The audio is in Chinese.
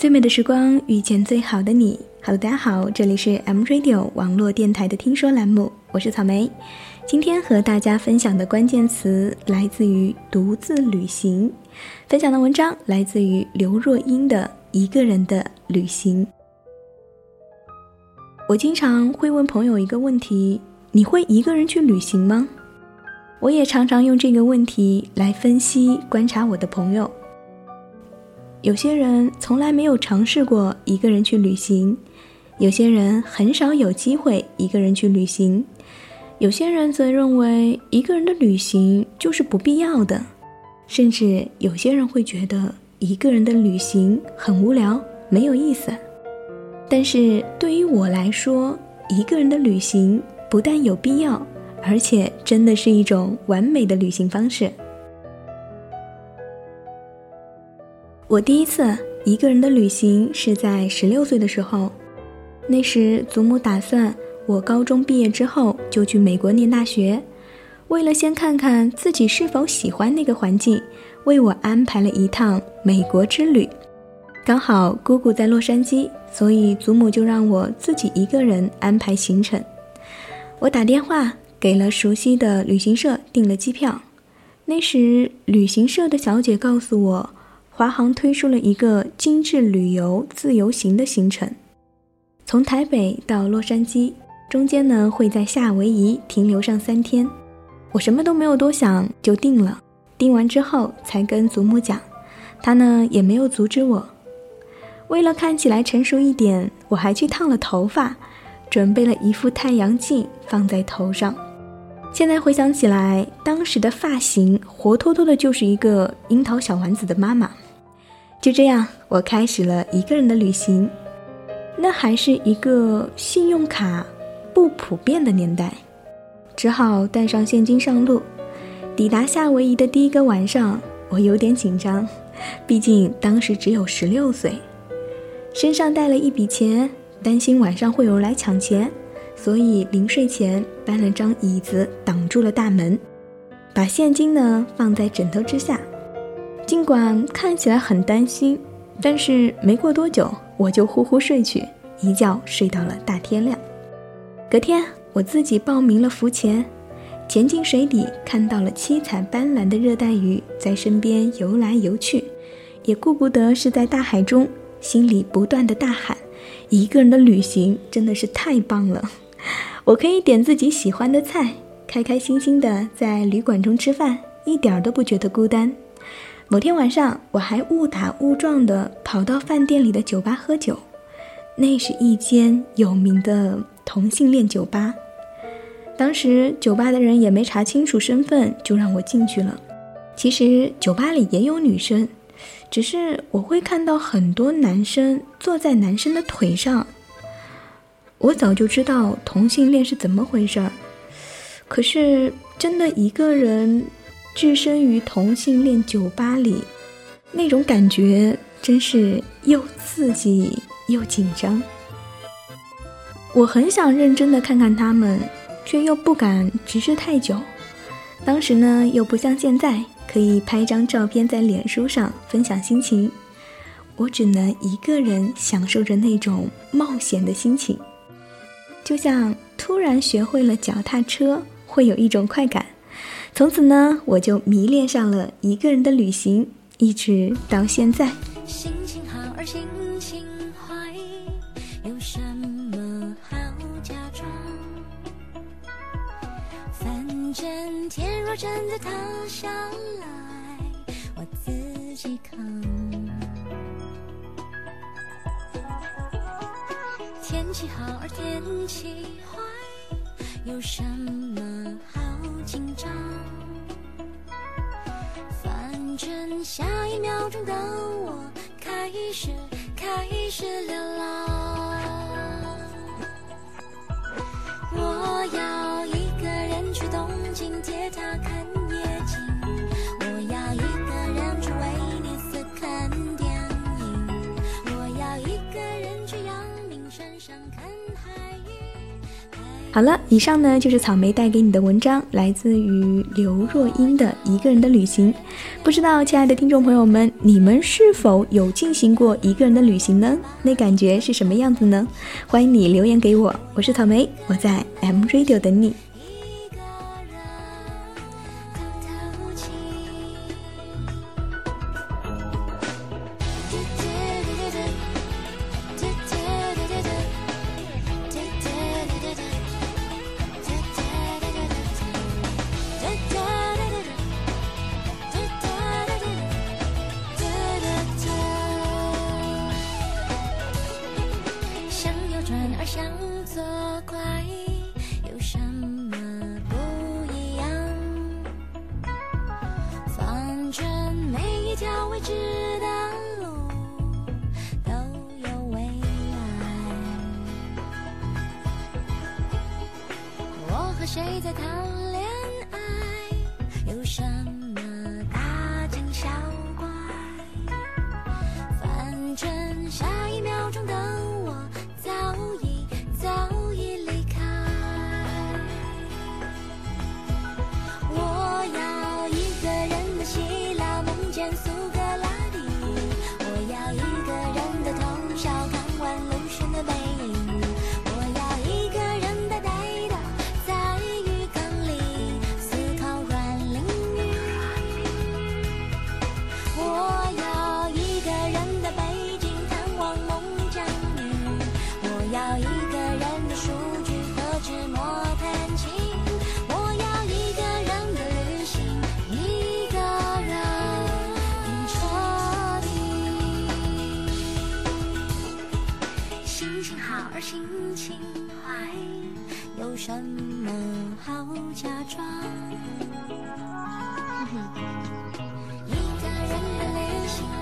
最美的时光遇见最好的你。Hello，大家好，这里是 M Radio 网络电台的听说栏目，我是草莓。今天和大家分享的关键词来自于独自旅行，分享的文章来自于刘若英的《一个人的旅行》。我经常会问朋友一个问题：你会一个人去旅行吗？我也常常用这个问题来分析、观察我的朋友。有些人从来没有尝试过一个人去旅行，有些人很少有机会一个人去旅行，有些人则认为一个人的旅行就是不必要的，甚至有些人会觉得一个人的旅行很无聊、没有意思。但是对于我来说，一个人的旅行不但有必要。而且真的是一种完美的旅行方式。我第一次一个人的旅行是在十六岁的时候，那时祖母打算我高中毕业之后就去美国念大学，为了先看看自己是否喜欢那个环境，为我安排了一趟美国之旅。刚好姑姑在洛杉矶，所以祖母就让我自己一个人安排行程。我打电话。给了熟悉的旅行社订了机票，那时旅行社的小姐告诉我，华航推出了一个精致旅游自由行的行程，从台北到洛杉矶，中间呢会在夏威夷停留上三天。我什么都没有多想就定了，订完之后才跟祖母讲，她呢也没有阻止我。为了看起来成熟一点，我还去烫了头发，准备了一副太阳镜放在头上。现在回想起来，当时的发型活脱脱的就是一个樱桃小丸子的妈妈。就这样，我开始了一个人的旅行。那还是一个信用卡不普遍的年代，只好带上现金上路。抵达夏威夷的第一个晚上，我有点紧张，毕竟当时只有十六岁，身上带了一笔钱，担心晚上会有人来抢钱。所以临睡前搬了张椅子挡住了大门，把现金呢放在枕头之下。尽管看起来很担心，但是没过多久我就呼呼睡去，一觉睡到了大天亮。隔天我自己报名了浮潜，潜进水底看到了七彩斑斓的热带鱼在身边游来游去，也顾不得是在大海中，心里不断的大喊：一个人的旅行真的是太棒了。我可以点自己喜欢的菜，开开心心的在旅馆中吃饭，一点都不觉得孤单。某天晚上，我还误打误撞的跑到饭店里的酒吧喝酒，那是一间有名的同性恋酒吧。当时酒吧的人也没查清楚身份，就让我进去了。其实酒吧里也有女生，只是我会看到很多男生坐在男生的腿上。我早就知道同性恋是怎么回事儿，可是真的一个人置身于同性恋酒吧里，那种感觉真是又刺激又紧张。我很想认真的看看他们，却又不敢直视太久。当时呢，又不像现在可以拍张照片在脸书上分享心情，我只能一个人享受着那种冒险的心情。就像突然学会了脚踏车，会有一种快感。从此呢，我就迷恋上了一个人的旅行，一直到现在。心情好而心情坏，有什么好假装？反正天若真的塌下来，我自己扛。天气好而天气坏，有什么好紧张？反正下一秒钟的我开始开始流浪。我要一个人去东京铁塔看好了，以上呢就是草莓带给你的文章，来自于刘若英的《一个人的旅行》。不知道，亲爱的听众朋友们，你们是否有进行过一个人的旅行呢？那感觉是什么样子呢？欢迎你留言给我，我是草莓，我在 M Radio 等你。条未知的路都有未来。我和谁在谈论？什么好假装？一个人的旅行。